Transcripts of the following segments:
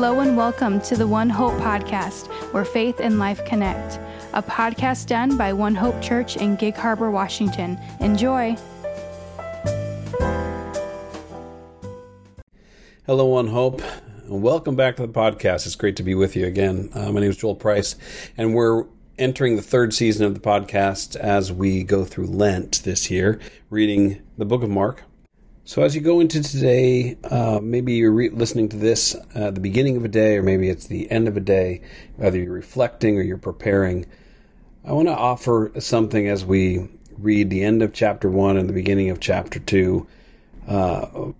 Hello and welcome to the One Hope podcast, where faith and life connect. A podcast done by One Hope Church in Gig Harbor, Washington. Enjoy. Hello, One Hope. and Welcome back to the podcast. It's great to be with you again. Uh, my name is Joel Price, and we're entering the third season of the podcast as we go through Lent this year, reading the book of Mark. So, as you go into today, uh, maybe you're re- listening to this at the beginning of a day, or maybe it's the end of a day, whether you're reflecting or you're preparing. I want to offer something as we read the end of chapter one and the beginning of chapter two. Uh,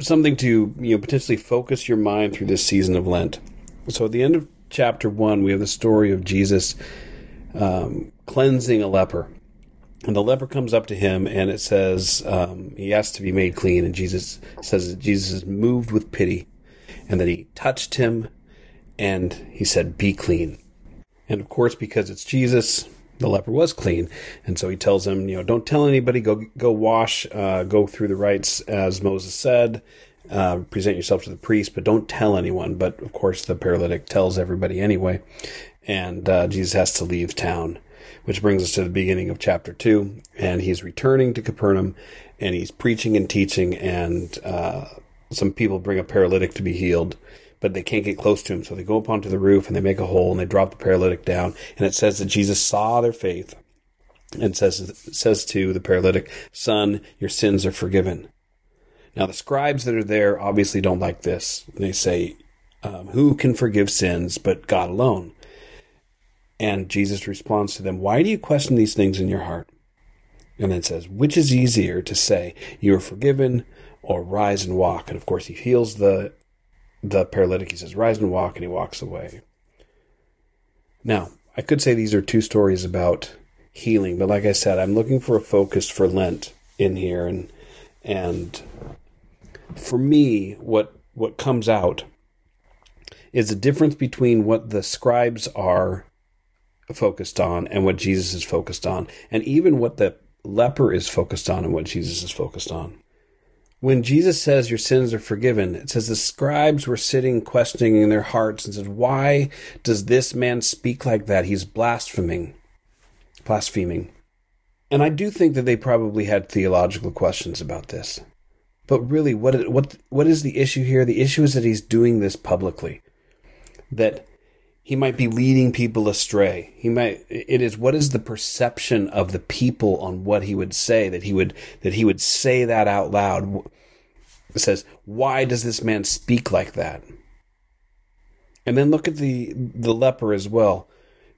something to you know potentially focus your mind through this season of Lent. So, at the end of chapter one, we have the story of Jesus um, cleansing a leper. And the leper comes up to him, and it says um, he asks to be made clean. And Jesus says that Jesus is moved with pity, and that he touched him, and he said, "Be clean." And of course, because it's Jesus, the leper was clean, and so he tells him, you know, don't tell anybody. Go go wash, uh, go through the rites as Moses said. Uh, present yourself to the priest, but don't tell anyone. But of course, the paralytic tells everybody anyway, and uh, Jesus has to leave town which brings us to the beginning of chapter 2. And he's returning to Capernaum and he's preaching and teaching, and uh, some people bring a paralytic to be healed. But they can't get close to him, so they go up onto the roof and they make a hole and they drop the paralytic down. And it says that Jesus saw their faith and says says to the paralytic, "Son, your sins are forgiven." Now the scribes that are there obviously don't like this. They say, um, "Who can forgive sins but God alone?" And Jesus responds to them, Why do you question these things in your heart? And then says, Which is easier to say, You are forgiven, or rise and walk? And of course, he heals the, the paralytic. He says, Rise and walk, and he walks away. Now, I could say these are two stories about healing, but like I said, I'm looking for a focus for Lent in here. And, and for me, what, what comes out is the difference between what the scribes are focused on and what Jesus is focused on, and even what the leper is focused on and what Jesus is focused on. When Jesus says your sins are forgiven, it says the scribes were sitting questioning in their hearts and said, Why does this man speak like that? He's blaspheming. Blaspheming. And I do think that they probably had theological questions about this. But really, what what what is the issue here? The issue is that he's doing this publicly. That he might be leading people astray. He might it is what is the perception of the people on what he would say that he would that he would say that out loud. It says, "Why does this man speak like that?" And then look at the the leper as well.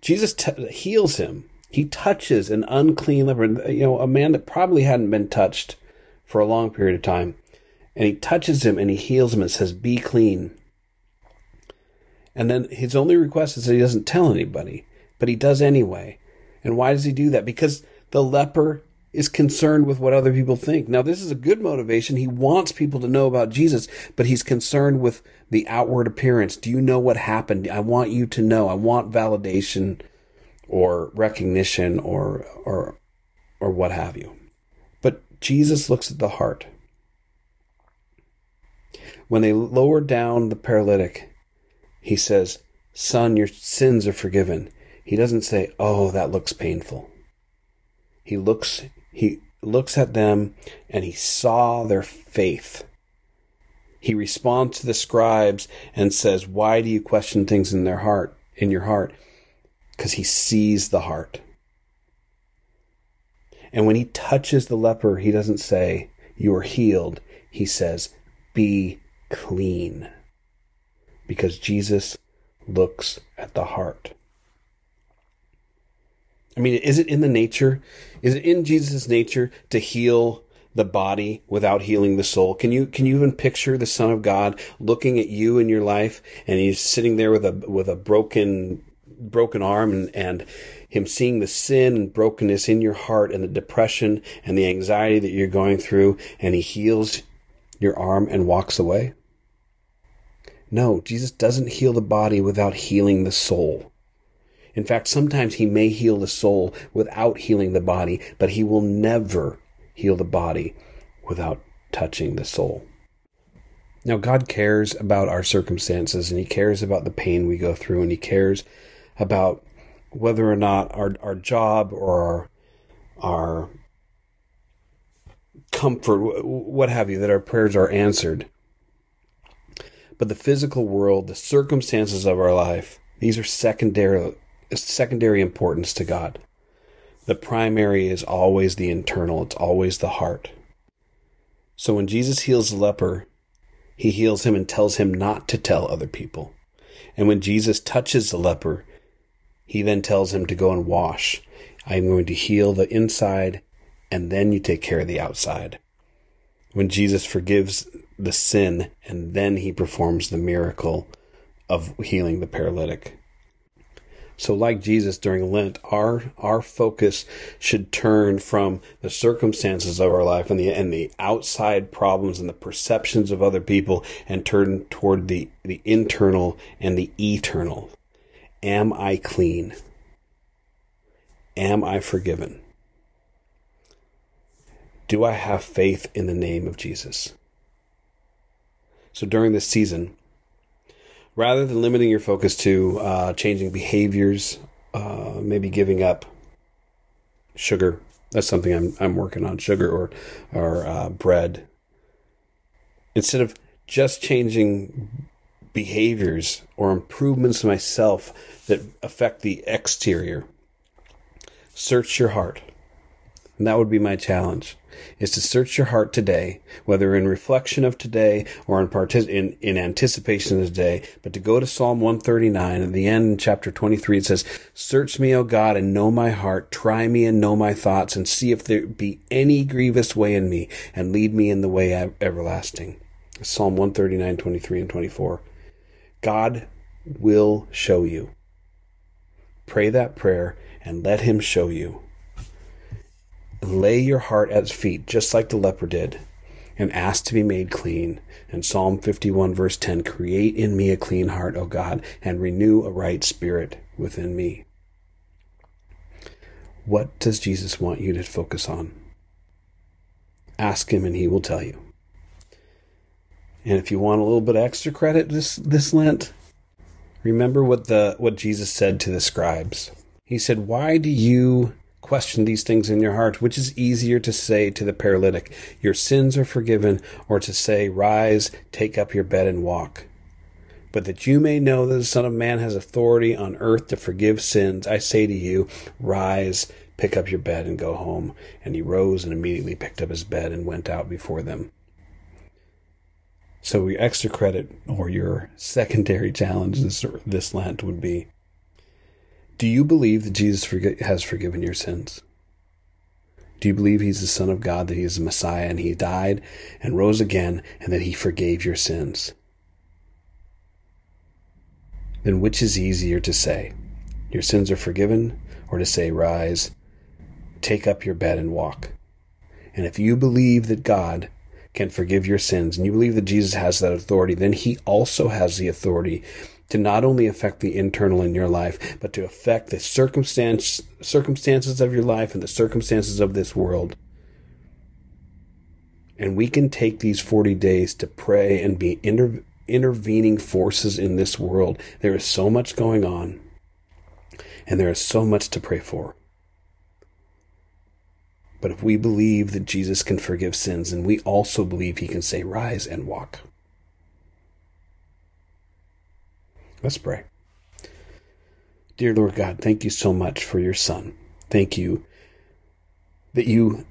Jesus t- heals him. He touches an unclean leper, you know, a man that probably hadn't been touched for a long period of time. And he touches him and he heals him and says, "Be clean." And then his only request is that he doesn't tell anybody, but he does anyway. And why does he do that? Because the leper is concerned with what other people think. Now, this is a good motivation. He wants people to know about Jesus, but he's concerned with the outward appearance. Do you know what happened? I want you to know. I want validation or recognition or or or what have you. But Jesus looks at the heart. When they lower down the paralytic, he says, Son, your sins are forgiven. He doesn't say, Oh, that looks painful. He looks, he looks at them and he saw their faith. He responds to the scribes and says, Why do you question things in their heart, in your heart? Because he sees the heart. And when he touches the leper, he doesn't say, You are healed. He says, Be clean because Jesus looks at the heart. I mean, is it in the nature? Is it in Jesus' nature to heal the body without healing the soul? Can you can you even picture the Son of God looking at you in your life and he's sitting there with a with a broken broken arm and, and him seeing the sin and brokenness in your heart and the depression and the anxiety that you're going through and he heals your arm and walks away? No, Jesus doesn't heal the body without healing the soul. In fact, sometimes he may heal the soul without healing the body, but he will never heal the body without touching the soul. Now, God cares about our circumstances and He cares about the pain we go through and He cares about whether or not our, our job or our, our comfort, what have you, that our prayers are answered. But the physical world, the circumstances of our life, these are secondary, secondary importance to God. The primary is always the internal, it's always the heart. So when Jesus heals the leper, he heals him and tells him not to tell other people. And when Jesus touches the leper, he then tells him to go and wash. I am going to heal the inside, and then you take care of the outside. When Jesus forgives the sin, and then he performs the miracle of healing the paralytic. So, like Jesus during Lent, our our focus should turn from the circumstances of our life and the and the outside problems and the perceptions of other people, and turn toward the the internal and the eternal. Am I clean? Am I forgiven? Do I have faith in the name of Jesus? So during this season, rather than limiting your focus to uh, changing behaviors, uh, maybe giving up sugar. That's something I'm I'm working on sugar or or uh, bread. Instead of just changing behaviors or improvements myself that affect the exterior. Search your heart. And that would be my challenge is to search your heart today, whether in reflection of today or in, partic- in, in anticipation of today, but to go to Psalm 139 at the end, in chapter 23, it says, Search me, O God, and know my heart. Try me and know my thoughts, and see if there be any grievous way in me, and lead me in the way everlasting. Psalm 139, 23 and 24. God will show you. Pray that prayer and let Him show you. Lay your heart at His feet, just like the leper did, and ask to be made clean. And Psalm 51, verse 10 Create in me a clean heart, O God, and renew a right spirit within me. What does Jesus want you to focus on? Ask Him, and He will tell you. And if you want a little bit extra credit this this Lent, remember what the what Jesus said to the scribes. He said, "Why do you question these things in your heart? Which is easier to say to the paralytic, your sins are forgiven, or to say, rise, take up your bed and walk?" But that you may know that the Son of Man has authority on earth to forgive sins, I say to you, rise, pick up your bed and go home. And he rose and immediately picked up his bed and went out before them. So your extra credit or your secondary challenge this this Lent would be: Do you believe that Jesus has forgiven your sins? Do you believe He's the Son of God, that He is the Messiah, and He died and rose again, and that He forgave your sins? Then which is easier to say? Your sins are forgiven, or to say, Rise, take up your bed and walk? And if you believe that God can forgive your sins, and you believe that Jesus has that authority, then he also has the authority to not only affect the internal in your life, but to affect the circumstance, circumstances of your life and the circumstances of this world. And we can take these 40 days to pray and be inter- intervening forces in this world. There is so much going on, and there is so much to pray for. But if we believe that Jesus can forgive sins, and we also believe he can say, Rise and walk. Let's pray. Dear Lord God, thank you so much for your Son. Thank you that you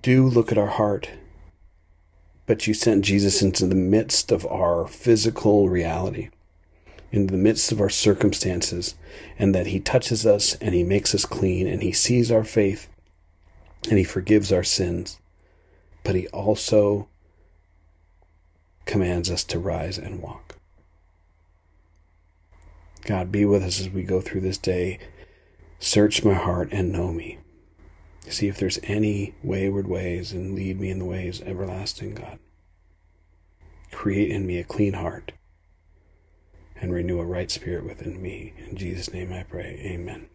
do look at our heart, but you sent Jesus into the midst of our physical reality, in the midst of our circumstances, and that he touches us and he makes us clean and he sees our faith and he forgives our sins, but he also commands us to rise and walk. God, be with us as we go through this day. Search my heart and know me. See if there's any wayward ways and lead me in the ways everlasting, God. Create in me a clean heart and renew a right spirit within me. In Jesus' name I pray. Amen.